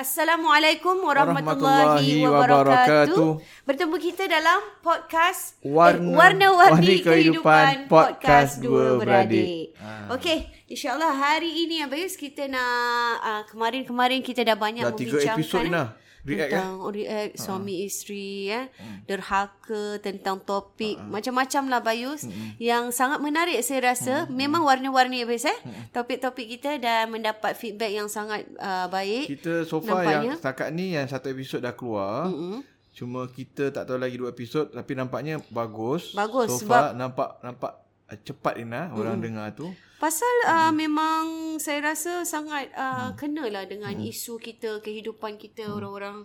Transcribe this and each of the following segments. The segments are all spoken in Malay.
Assalamualaikum warahmatullahi, wabarakatuh. Bertemu kita dalam podcast eh, Warna, Warna-Warni Kehidupan Podcast Dua Beradik. Ah. Okey, insyaAllah hari ini Abayus kita nak, uh, kemarin-kemarin kita dah banyak dah membincangkan. Dah tiga episod ni lah react tentang eh? react uh-huh. suami isteri ya uh-huh. derhaka tentang topik uh-huh. macam-macam lah Bayus uh-huh. yang sangat menarik saya rasa uh-huh. memang warna-warni Bayus eh uh-huh. topik-topik kita dan mendapat feedback yang sangat uh, baik kita so far nampaknya. yang setakat ni yang satu episod dah keluar uh-huh. cuma kita tak tahu lagi dua episod tapi nampaknya bagus bagus so far sebab nampak nampak cepat Ina orang uh-huh. dengar tu Pasal uh, hmm. memang saya rasa sangat uh, hmm. kenalah dengan hmm. isu kita, kehidupan kita hmm. orang-orang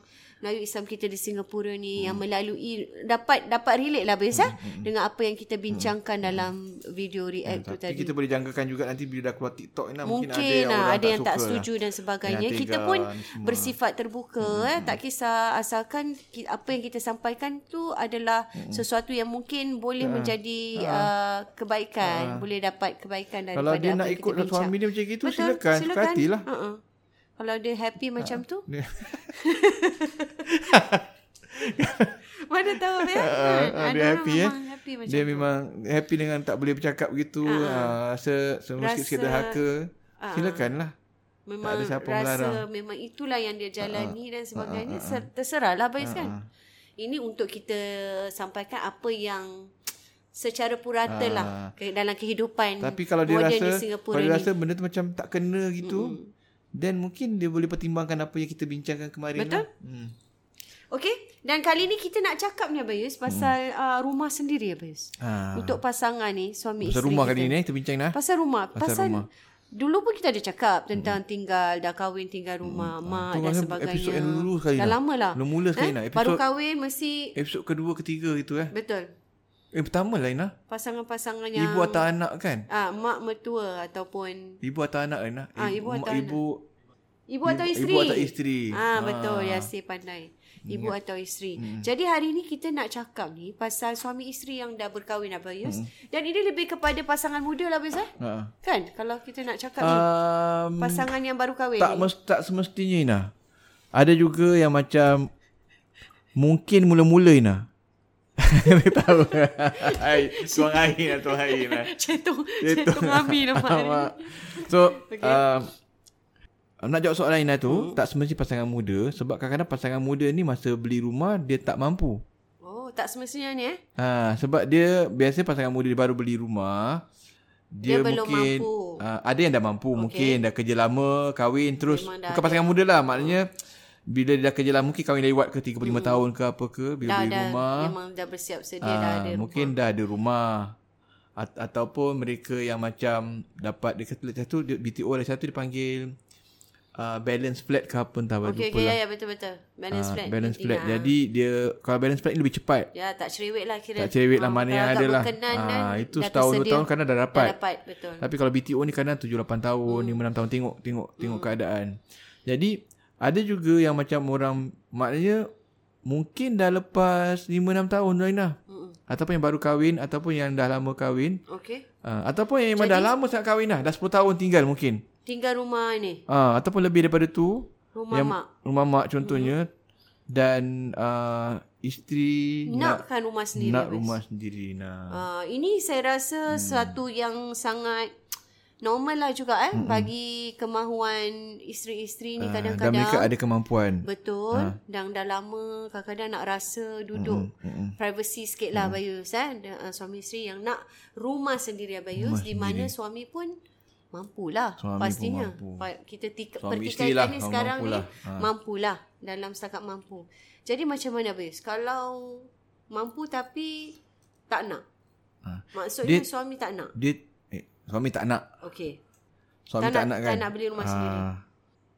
Melayu Islam kita di Singapura ni hmm. yang melalui dapat dapat relate lah biasa hmm. hmm. dengan apa yang kita bincangkan hmm. dalam video react hmm. tu tadi. Tapi kita boleh jangkakan juga nanti bila dah keluar TikTok ni mungkin, mungkin ada yang, lah, ada yang tak, tak setuju lah. dan sebagainya. Yang kita pun semua. bersifat terbuka hmm. eh tak kisah asalkan apa yang kita sampaikan tu adalah hmm. sesuatu yang mungkin boleh hmm. menjadi hmm. Uh, kebaikan, hmm. boleh dapat kebaikan daripada Kalau dia nak ikut suami dia macam gitu silakan, silakan. Hatilah. Uh-uh. Kalau dia happy macam ha, tu. Dia. Mana tahu ya? Uh, uh, dia happy ya. Happy macam dia tu. memang happy dengan tak boleh bercakap begitu. Uh, uh, se semua sikit haka. Uh, Silakanlah. Memang tak ada siapa rasa melarang. memang itulah yang dia jalani uh, dan sebagainya. Uh, uh, uh, Terserahlah Bais uh, kan. Ini untuk kita sampaikan apa yang secara purata lah dalam kehidupan Tapi kalau dia rasa, kalau dia rasa benda tu macam tak kena gitu, mm dan mungkin dia boleh pertimbangkan apa yang kita bincangkan kemarin. Betul. Lah. Hmm. Okey. Dan kali ni kita nak cakap ni Abayus pasal hmm. uh, rumah sendiri Abayus. Ha. Untuk pasangan ni, suami pasal isteri rumah kita. kali ni kita bincang dah. Pasal rumah. Pasal, pasal rumah. Dulu pun kita ada cakap tentang hmm. tinggal, dah kahwin tinggal rumah, hmm. mak dan sebagainya. Episod yang dulu sekali Dah lama lah. Dah mula sekali eh? nak. Episod, Baru kahwin mesti. Episod kedua, ketiga itu eh. Betul. Eh pertama lah Ina. Pasangan-pasangan yang. Ibu atau anak kan? Ah, mak mertua ataupun. Ibu atau anak Ina. Ah, ibu atau anak. Ibu Ibu atau isteri? Ibu atau isteri. Ah, betul. Ya, si pandai. Ibu hmm. atau isteri. Hmm. Jadi hari ini kita nak cakap ni pasal suami isteri yang dah berkahwin apa Yus. Hmm. Dan ini lebih kepada pasangan muda lah biasa. Ha. Kan? Kalau kita nak cakap um, ni pasangan yang baru kahwin tak ni. Tak semestinya Ina. Ada juga yang macam mungkin mula-mula Ina. Dia tahu. Hai, tuang air lah tuang air lah. Cetung, cetung Abi nampak. so, okay. uh, nak jawab soalan Ina tu, hmm. tak semestinya pasangan muda. Sebab kadang-kadang pasangan muda ni masa beli rumah, dia tak mampu. Oh, tak semestinya ni eh? Ha, sebab dia, biasa pasangan muda dia baru beli rumah. Dia, dia belum mungkin, mampu. Uh, ada yang dah mampu. Okay. Mungkin dah kerja lama, kahwin terus. Bukan pasangan muda lah. Maknanya, bila dia dah kerja lama, mungkin kahwin lewat ke 35 hmm. tahun ke apa ke. Bila dah, beli dah, rumah. Memang dah bersiap sedia uh, dah ada Mungkin rumah. dah ada rumah. A- ataupun mereka yang macam dapat, dia kata, satu, BTO lah satu dipanggil uh, balance flat ke apa entah okay, lupa okay, lah. ya, ya, betul-betul. Balance Ah, flat. balance flat. lah. Jadi dia kalau balance flat ni lebih cepat. Ya, tak cerewet lah kira. Tak cerewet lah Ah, mana yang ada lah. Ah, itu dah setahun dua tahun kadang dah dapat. Dah dapat, betul. Tapi kalau BTO ni kadang 7 8 tahun, Hmm. 5 6 tahun tengok tengok tengok keadaan. Jadi ada juga yang macam orang maknanya mungkin dah lepas 5 6 tahun Zainah. Mm-mm. Ataupun yang baru kahwin ataupun yang dah lama kahwin. Okey. Uh, ataupun yang memang dah lama sangat kahwin dah. Dah 10 tahun tinggal mungkin. Tinggal rumah ni. Uh, ataupun lebih daripada tu. Rumah yang, mak. Rumah mak contohnya. Dan uh, isteri Nakkan rumah sendiri. nak Abis. rumah sendiri. Nah. Uh, ini saya rasa hmm. satu yang sangat normal lah juga eh hmm. bagi kemahuan isteri-isteri ni Ah, dan kadang-kadang mereka ada kemampuan. betul ha. dan dah lama kadang-kadang nak rasa duduk Mm, mm, privacy sikit lah Bayus eh Dan, uh, suami isteri yang nak rumah sendiri Bayus di mana suami pun mampulah Suami pastinya mampu. Kita tika, pertikaikan lah, ni sekarang mampulah. ni Ha. mampulah dalam setakat mampu jadi macam mana Bayus kalau mampu tapi tak nak Ha. maksudnya Dia- suami tak nak Dia suami tak nak. okey Suami Tak tak, nak- nak kan. tak nak beli rumah sendiri.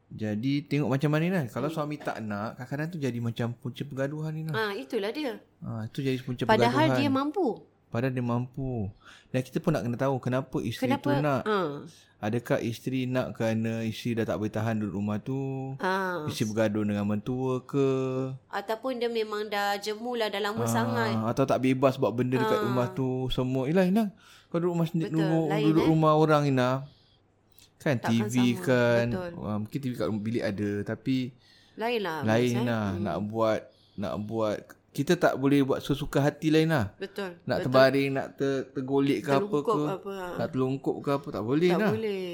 Jadi tengok macam mana lah. Kalau suami tak nak, kadang-kadang tu jadi macam punca pergaduhan ni lah. ah itulah dia Ha, itu jadi punca padahal pergaduhan. dia mampu Padahal dia mampu. Dan kita pun nak kena tahu kenapa isteri kenapa tu nak. ah Adakah isteri nak kerana isteri dah tak boleh tahan duduk rumah tu? ah Isteri bergaduh dengan mentua ke? ataupun dia memang dah jemu lah dah lama Ah, sangat Atau tak bebas buat benda dekat rumah tu semua. Yelah Ina, kau duduk rumah sendiri, duduk, lain, duduk eh? rumah orang Ina. Kan Takkan TV sama, kan. betul. Uh, mungkin TV kat bilik ada tapi lain lah lain Abis, eh. lah nak buat nak buat kita tak boleh buat sesuka hati lain lah. betul Nak betul. terbaring, nak ter, tergolek ke apa ke. apa, ha. Nak terlungkup ke apa tak boleh tak lah. boleh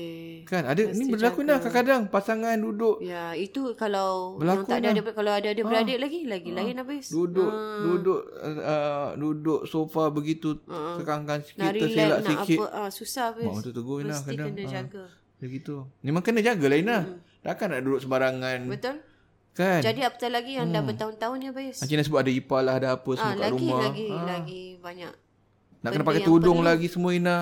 Kan ada ni berlaku dah kadang-kadang pasangan duduk ya itu kalau Berlaku tak ada, lah. ada kalau ada ada beradik lagi lagi lain habis duduk duduk uh, duduk sofa begitu sekangkan sikit nak terselak nak sikit. apa ah, susah habis Mak betul tegur Ina mesti kadang. kena Ah. jaga Begitu. Memang kena jaga lah Ina. Takkan nak duduk sembarangan. betul Kan? jadi apatah lagi yang dah bertahun-tahun ya Bayus Macam nak sebut ada ipar lah, ada apa semua kat lagi rumah. lagi Ah. lagi banyak Nak kena pakai tudung perlu. lagi semua Ina.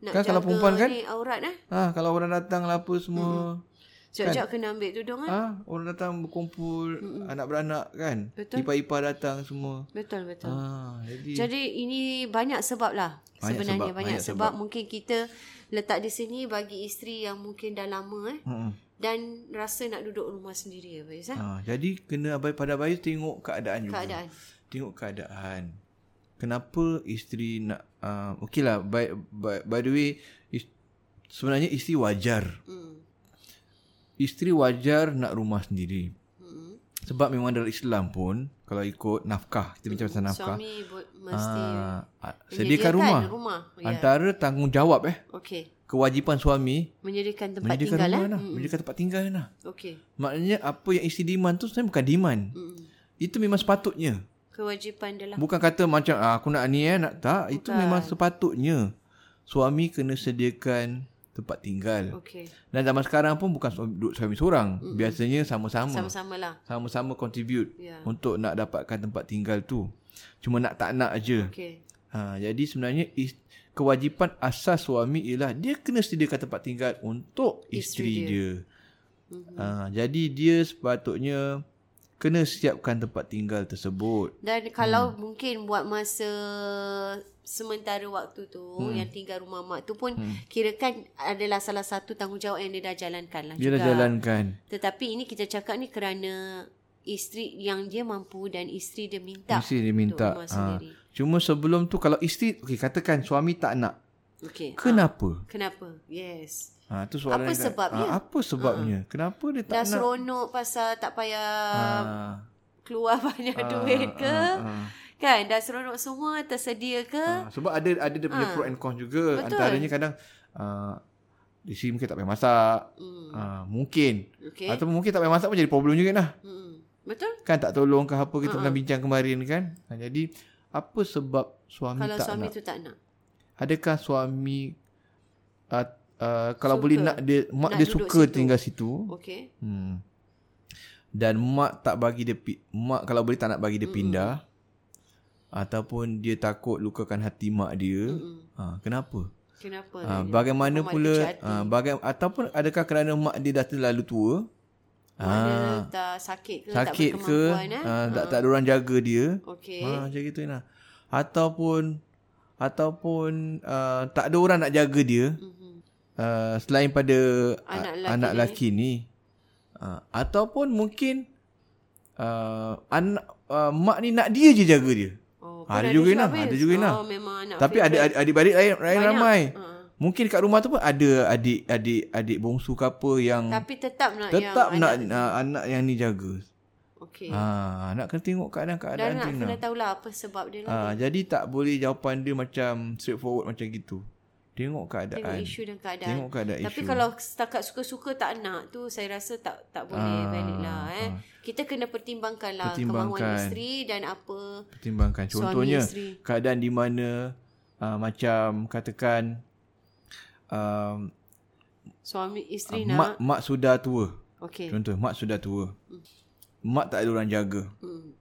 nak Kan kalau perempuan kan? ni aurat eh Ha, kalau orang datang lah apa semua. sekejap kena ambil tudung kan Ha, orang datang berkumpul, anak beranak kan. Betul. Ipar-ipar datang semua. betul betul Ha, jadi Jadi ini banyak sebab lah Banyak sebenarnya sebab, banyak, banyak sebab. mungkin kita letak di sini bagi isteri yang mungkin dah lama eh Hmm. Dan rasa nak duduk rumah sendiri ya Bayus eh Ha, jadi kena abai pada bayi tengok keadaan juga. keadaan Tengok keadaan. Kenapa isteri nak uh, okey lah by, by, by the way is, sebenarnya isteri wajar. hmm. Isteri wajar nak rumah sendiri. Hmm. Sebab memang dalam Islam pun kalau ikut nafkah, kita bincang pasal nafkah. suami mesti menyediakan sediakan rumah. rumah ya. Antara tanggungjawab eh okey kewajipan suami menyediakan tempat menyediakan tinggal rumah eh lah, menyediakan tempat tinggal lah. okey Maknanya apa yang isteri demand tu sebenarnya bukan demand. hmm. Itu memang sepatutnya. kewajipan dia lah Bukan kata macam ah, aku nak ni eh nak tak, itu memang sepatutnya suami kena sediakan tempat tinggal. okey Dan zaman sekarang pun bukan suami, duduk suami seorang. Biasanya sama-sama. sama-sama lah Sama-sama contribute Ya. untuk nak dapatkan tempat tinggal tu. Cuma nak tak nak aje. okey Ha, jadi sebenarnya is, kewajipan asas suami ialah dia kena sediakan tempat tinggal untuk isteri, dia. dia. Ha, jadi dia sepatutnya kena siapkan tempat tinggal tersebut. Dan kalau hmm. mungkin buat masa sementara waktu tu hmm. yang tinggal rumah mak tu pun hmm. kirakan adalah salah satu tanggungjawab yang dia dah jalankan lah Dia juga. dah jalankan. Tetapi ini kita cakap ni kerana isteri yang dia mampu dan isteri dia minta Isteri dia minta. untuk Ha. sendiri. Cuma sebelum tu kalau isteri okey katakan suami tak nak. Okey. Kenapa? Kenapa? Yes. Ha tu soalan Apa dia kan. sebabnya? Ha, apa sebabnya? Kenapa dia tak Dah nak? seronok pasal tak payah Ha, keluar banyak duit ke? ha. Kan dah seronok semua tersedia ke? Ha, sebab ada ada dia punya pro and con juga. Betul. Antaranya kadang uh, di sini mungkin tak payah masak. Hmm. Ha, mungkin. Okey. Ataupun mungkin tak payah masak pun jadi problem juga lah. Hmm. Betul? Kan tak tolong ke apa kita pernah bincang kemarin kan. Ha, jadi apa sebab suami Kalau tak suami nak? tu tak nak. Adakah suami uh, uh, kalau Suka. boleh nak dia mak Nak dia suka situ. tinggal situ. Okey. Hmm. Dan mak tak bagi dia mak kalau boleh tak nak bagi dia pindah ataupun dia takut lukakan hati mak dia. Ha, kenapa? Kenapa? Ha, bagaimana pula ha, baga- ataupun adakah kerana mak dia dah terlalu tua Mak dia tak sakit ke, sakit tak ke, berkemampuan. Eh? uh, tak tak ada orang jaga dia. Okey. Ha, macam gitu Ina. Ataupun ataupun uh, tak ada orang nak jaga dia. Mhm. Uh, selain pada Anak lelaki anak ni. lelaki ni. Uh, ataupun mungkin uh, anak uh, mak ni nak dia je jaga dia. Oh, Ada pun juga, Ina. Ada juga, Ina. Oh, memang anak Tapi ada favourite. adik- adik-beradik lain, lain ramai. Ha. Mungkin kat rumah tu pun ada adik-adik adik bongsu ke apa yang Tapi tetap nak tetap yang nak anak. uh, anak yang ni jaga. Okey. Ha, nak kena tengok Dan keadaan-keadaan nak dia. kena tahulah apa sebab dia lah. Ha, jadi tak boleh jawapan dia macam straightforward macam gitu. Tengok keadaan. Tengok isu dan keadaan. Tengok keadaan Tapi isu. kalau setakat suka-suka tak nak tu saya rasa tak tak boleh Ah, valid lah eh. ah. Kita kena pertimbangkan lah Pertimbangkan. kemahuan isteri dan apa pertimbangkan. Contohnya keadaan di mana uh, macam katakan um, suami isteri mak nak. mak sudah tua. Okey. Contoh mak sudah tua. Mak tak ada orang jaga. Hmm.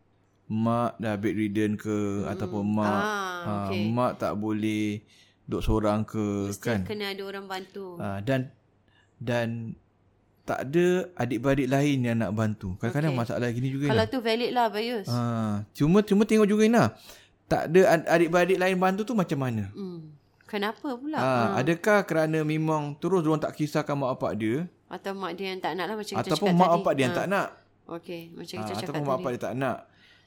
Mak dah bedridden ke ataupun mak Ah, ah, okey. mak tak boleh duduk seorang ke Mesti kan. kena ada orang bantu. Ah, dan dan tak ada adik-beradik lain yang nak bantu. Kadang-kadang Okey. masalah gini juga. Kalau Ina. tu valid lah Bayus. Ah, cuma cuma tengok juga Ina. Tak ada ad- adik-beradik lain bantu tu macam mana? Hmm. Kenapa pula? Ah, adakah kerana memang terus orang tak kisahkan mak bapak dia Atau mak dia yang tak nak lah macam kita ataupun cakap mak tadi. bapak dia yang Ah, tak nak? Okey, macam kita cakap ataupun mak tadi. bapak dia tak nak.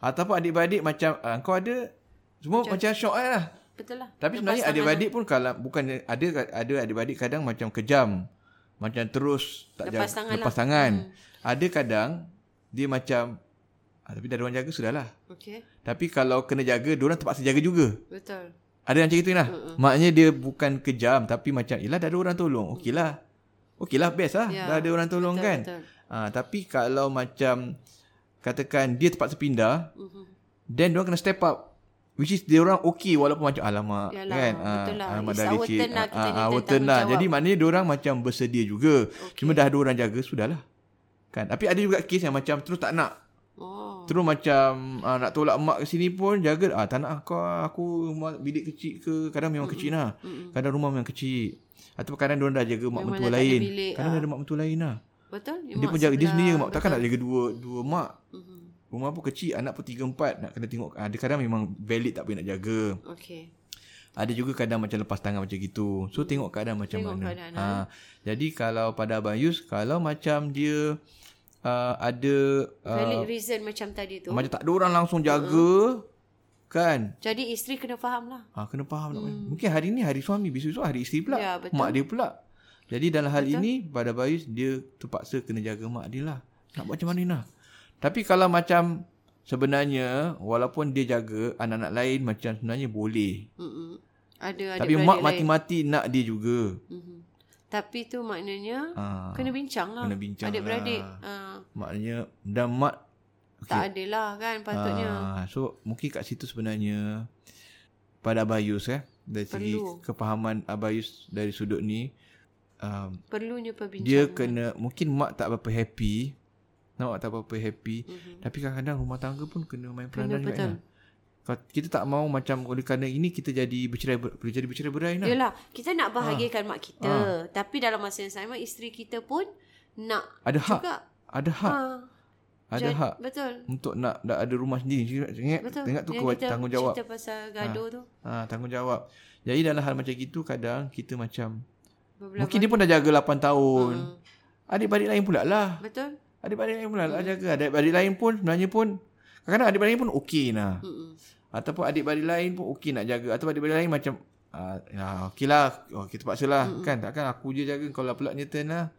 Ataupun adik-beradik macam ah, kau ada semua macam, macam syok lah. Betul lah. Tapi sebenarnya Lepas adik-beradik pun kalau bukan ada ada adik-beradik kadang macam kejam. Macam terus tak Lepas jaga, tangan lepas lah. tangan. Ada kadang dia macam ah, tapi dah orang jaga sudahlah. Okey. Tapi kalau kena jaga, diorang terpaksa jaga juga. Betul. Ada yang macam itu lah. Uh-uh. Maknanya dia bukan kejam tapi macam yelah dah ada orang tolong. Okeylah. Okeylah best lah. Ya, Dah ada orang tolong betul, kan. betul. Ha, tapi kalau macam katakan dia terpaksa pindah, Mhm. then diorang kena step up. Which is dia orang okay walaupun macam alamak Yalah, kan. betul lah. alamak It's dah our turn lah, kita Ah, ni our turn lah. Jadi maknanya dia orang macam bersedia juga. Okay. Cuma dah ada orang jaga sudahlah. Kan. Tapi ada juga kes yang macam terus tak nak. Terus macam uh, nak tolak mak ke sini pun jaga ah tak nak ah, kau aku rumah bilik kecil ke kadang memang kecil lah. Mm-mm. Kadang rumah memang kecil. Atau kadang dia orang dah jaga mak Memang mentua lain. bilik, Kadang ah. ada mak mentua lain lah. Betul? Dia pun jaga dia sendiri mak takkan nak jaga dua dua mak. Mhm. Rumah pun kecil, anak pun tiga empat nak kena tengok. Ada kadang memang valid tak boleh nak jaga. Okey. Ada juga kadang macam lepas tangan macam gitu. So tengok keadaan macam Tengok mana. keadaan, ha. Jadi kalau pada Abang Yus, kalau macam dia uh, ada uh, Valid reason macam tadi tu. macam tak ada orang langsung jaga kan. Jadi isteri kena faham lah. Ha, kena faham hmm. Mungkin hari ni hari suami, besok-besok hari isteri pula. Ya, betul. Mak dia pula. Jadi dalam hal betul. ini pada Bayus dia terpaksa kena jaga mak dia lah. Nak buat macam mana nak? Tapi kalau macam sebenarnya walaupun dia jaga anak-anak lain macam sebenarnya boleh. Mm-mm. Ada Tapi adik-beradik mak lain. mati-mati nak dia juga. Mhm. Tapi tu maknanya Ha, kena bincang lah. kena bincang Adik-beradik. lah. Ha, maknanya dan mak tak ada lah kan patutnya. Ah, so mungkin kat situ sebenarnya pada Abayus eh dari segi Perlu. kefahaman Abayus dari sudut ni um, Perlunya perbincangan. dia kena mungkin mak tak berapa happy mak tak berapa happy Mhm. tapi kadang-kadang rumah tangga pun kena main Kena peranan juga betul. Ina. Kita tak mau macam oleh kerana ini kita jadi bercerai ber, jadi bercerai berai nah. Yelah, kita nak Ah. bahagiakan mak kita. Tapi dalam masa yang sama, isteri kita pun nak Ada hak, juga. ada hak, Ha, ada jad- hak Betul. untuk nak nak ada rumah sendiri. Ingat Betul. ingat tu Yang kau kita tanggungjawab. Cerita pasal gaduh tu. Ha, tanggungjawab. Jadi dalam hal macam gitu kadang kita macam Berbelah mungkin dia pun dah jaga 8 tahun. Hmm. Adik-beradik lain pula lah. Betul? Adik-beradik lain pula lah jaga. Adik-beradik lain pun sebenarnya pun kadang-kadang adik-beradik pun okey lah. Mm-mm. Ataupun adik-beradik lain pun okey nak jaga. Ataupun adik-beradik lain macam ah, ya, okey lah. Oh, kita paksa lah. Kan takkan aku je jaga kau lah pula ni turn lah.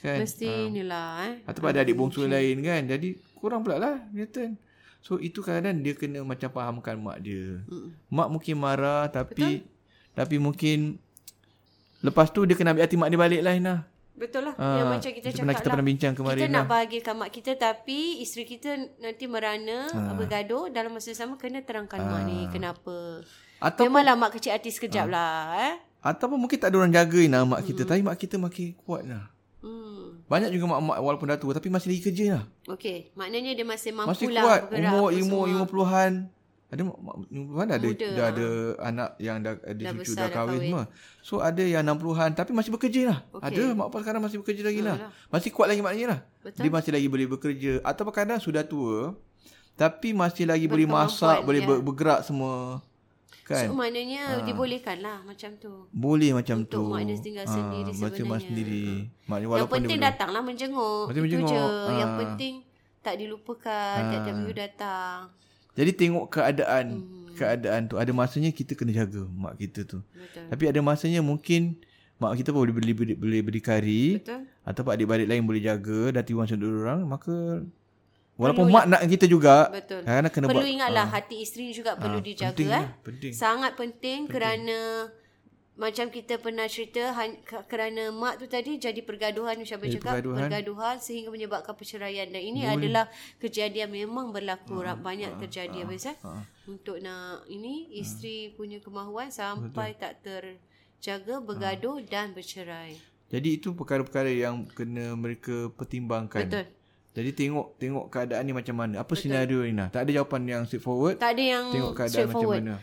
Kan? Mesti ni lah eh. Ataupun ada adik bongsu lain kan. Jadi kurang pula lah ni turn. So itu kadang-kadang dia kena macam fahamkan mak dia. Mm-mm. Mak mungkin marah tapi Betul? tapi mungkin lepas tu dia kena ambil hati mak dia balik lah Ina. Betul lah. Ah, yang macam kita cakap pernah kita lah. pernah bincang kemarin Kita nak lah. bahagiakan mak kita tapi isteri kita nanti merana Ah. bergaduh dalam masa sama kena terangkan mak ni kenapa. Atau Memanglah mak kecil hati sekejap Ah. lah eh. ataupun mungkin tak ada orang jaga Ina mak kita. Tapi mak kita makin kuat lah. Hmm. Banyak juga mak-mak walaupun dah tua tapi masih lagi kerja lah. Okey, maknanya dia masih mampu Masih lah kuat. bergerak Umur apa umur semua. 50-an. ada mak- mak- mana ada Muda, dah ada anak yang dah ada Dah cucu besar, dah kahwin semua. So ada yang 60-an tapi masih bekerja lah. Okey. Ada mak bapak sekarang masih bekerja lagi lah. Alah. Masih kuat lagi maknanya lah. Betul. Dia masih lagi boleh bekerja ataupun kadang sudah tua tapi masih lagi boleh masak, boleh ya. ber- bergerak semua. Kan? So maknanya dibolehkan lah macam tu. boleh macam Untuk tu. mak dia tinggal Ah, sendiri Macam mak sebenarnya. sendiri. Maknanya yang walaupun penting dia belum- datanglah menjenguk. Penting Itu menjenguk. je. Ah. Yang penting tak dilupakan. Tiap-tiap minggu datang. Jadi tengok keadaan. Hmm. Keadaan tu. Ada masanya kita kena jaga mak kita tu. Betul. Tapi ada masanya mungkin mak kita pun boleh beli beli, boleh berdikari Betul. ataupun adik-beradik lain boleh jaga dan tiwan satu orang maka walaupun Perlu mak nak kita juga Betul. kena Perlu buat ingatlah hati isteri juga perlu ah, dijaga penting eh. lah, penting. Sangat penting, kerana macam kita pernah cerita kerana mak tu tadi jadi pergaduhan macam Jadi cakap pergaduhan. pergaduhan sehingga menyebabkan perceraian dan ini adalah kejadian memang berlaku uh, banyak terjadi habis eh untuk nak ini isteri punya kemahuan sampai tak terjaga bergaduh dan bercerai Jadi itu perkara-perkara yang kena mereka pertimbangkan. betul Jadi tengok tengok keadaan ni macam mana. Apa senario ni nah? Tak ada jawapan yang straightforward. tak ada yang Tengok keadaan macam mana.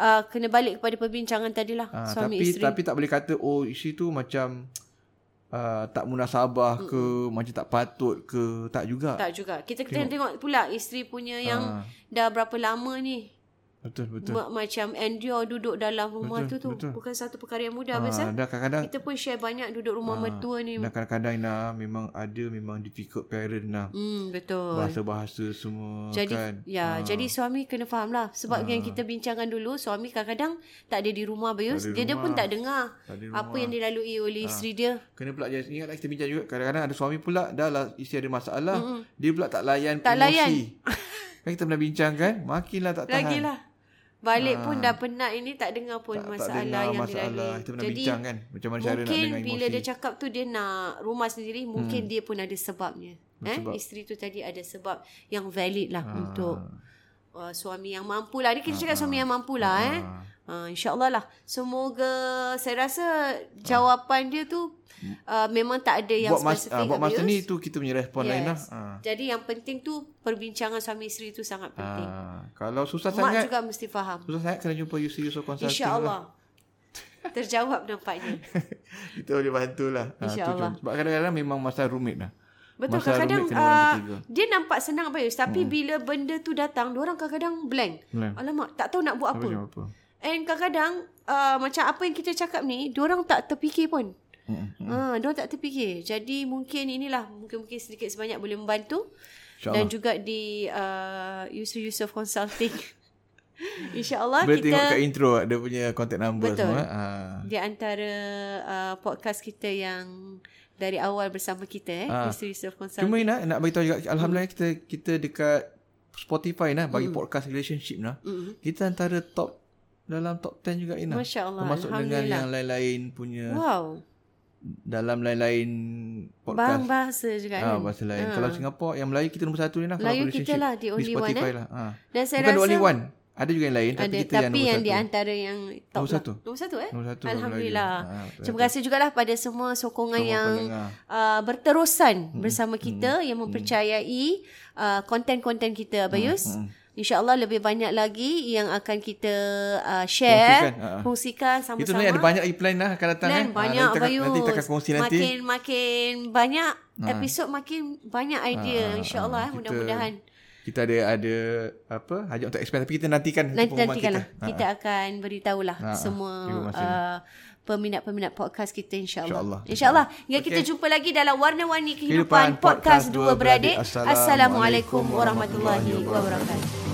Uh, kena balik kepada perbincangan tadilah Ha, suami tapi isteri. tapi tak boleh kata oh isteri tu macam uh, tak munasabah ke, macam tak patut ke, tak juga. tak juga. Kita kena tengok. pula isteri punya yang dah berapa lama ni Betul betul. Ma- macam endure duduk dalam rumah Betul, tu tu betul. bukan satu perkara yang mudah Ha, biasa dah kadang-kadang kita pun share banyak duduk rumah mertua ni dan kadang-kadang nah memang ada memang difficult parent nah. hmm betul Bahasa-bahasa semua jadi kan. ya jadi suami kena faham lah sebab yang kita bincangkan dulu suami kadang-kadang tak ada di rumah Bayus ada dia, dia pun tak dengar Tak apa yang dilalui oleh isteri dia Kena pula jangan ingatlah kita bincang juga kadang-kadang ada suami pula dah lah isteri ada masalah, mm dia pula tak layan Tak emosi. layan. kan kita pernah bincang kan, makinlah tak tahan. lagilah balik pun dah penat ini tak dengar pun tak, tak masalah dengar yang masalah. dilalui Kita pernah jadi bincang kan macam mana cara nak mungkin dengar bila emosi. dia cakap tu dia nak rumah sendiri mungkin dia pun ada sebabnya eh Sebab. isteri tu tadi ada sebab yang valid lah Ah. untuk uh, suami yang mampu lah ni kita cakap suami yang mampu lah eh uh, insyaallah lah semoga saya rasa jawapan dia tu uh, memang tak ada yang buat mas, spesifik ah, buat masa ni tu kita punya respon lain lah. Yes. Ah. Jadi yang penting tu perbincangan suami isteri tu sangat penting. Ah, kalau susah Mak sangat juga mesti faham. susah sangat kena jumpa Yusuf Yusof Consulting. InsyaAllah. Terjawab nampaknya. Lah. Kita boleh bantulah. Ah, tu InsyaAllah. je. Sebab kadang-kadang memang masalah rumit lah. Betul kadang-kadang kena orang uh, bertiga. dia nampak senang Bayus tapi bila benda tu datang orang kadang-kadang blank. Blank. Alamak, tak tahu nak buat Apa apa. And kadang-kadang uh, macam apa yang kita cakap ni, orang tak terfikir pun. Mm-mm. Ha, diorang tak terfikir. Jadi mungkin inilah mungkin-mungkin sedikit sebanyak boleh membantu dan InsyaAllah. juga di uh, Yusuf Yusof Consulting. InsyaAllah Boleh kita tengok kat intro dia punya contact number Betul. semua. Ah. di antara uh, podcast kita yang dari awal bersama kita eh Ah. Yusuf Yusof Consulting. Cuma nak nak bagi tahu juga alhamdulillah Hmm. kita kita dekat Spotify nah bagi podcast relationship nah. Mm. Kita antara top dalam top 10 juga Ina. Masya Allah, Termasuk dengan yang lain-lain punya Wow. dalam lain-lain Bang podcast. bahasa juga Ah, kan. bahasa lain. Kalau Singapura yang Melayu kita nombor satu ni lah. Melayu kita lah, the only di one, Spotify eh. lah. Ah. Dan saya Bukan the rasa only one. Ada juga yang lain tapi ada kita tapi yang yang di antara yang top Nombor lah. satu. Nombor satu eh. Nombor satu Alhamdulillah. Ah, betul. Terima kasih jugalah pada semua sokongan Semua yang pendengar. uh, berterusan Hmm. bersama kita yang mempercayai uh, konten-konten kita Abayus. Hmm. InsyaAllah lebih banyak lagi yang akan kita uh, share, Kongsikan, ah. kongsikan sama-sama. Itu sebenarnya ada banyak lagi plan lah akan datang Plan eh. Banyak nanti, kita akan- Bayus. nanti kita akan kongsi nanti. Makin makin banyak episod makin banyak idea Ah, insyaallah kita- mudah-mudahan. Kita ada ada apa hajat untuk expand tapi kita nantikan Nanti pengumuman nantikanlah. kita. Kita, kita akan beritahulah Ah, ah. semua Terima kasih. uh, peminat-peminat podcast kita insyaallah. InsyaAllah. Insyaallah. Hingga Okey. kita jumpa lagi dalam warna-warni Kehidupan kehidupan podcast podcast dua beradik. beradik. Assalamualaikum warahmatullahi wabarakatuh.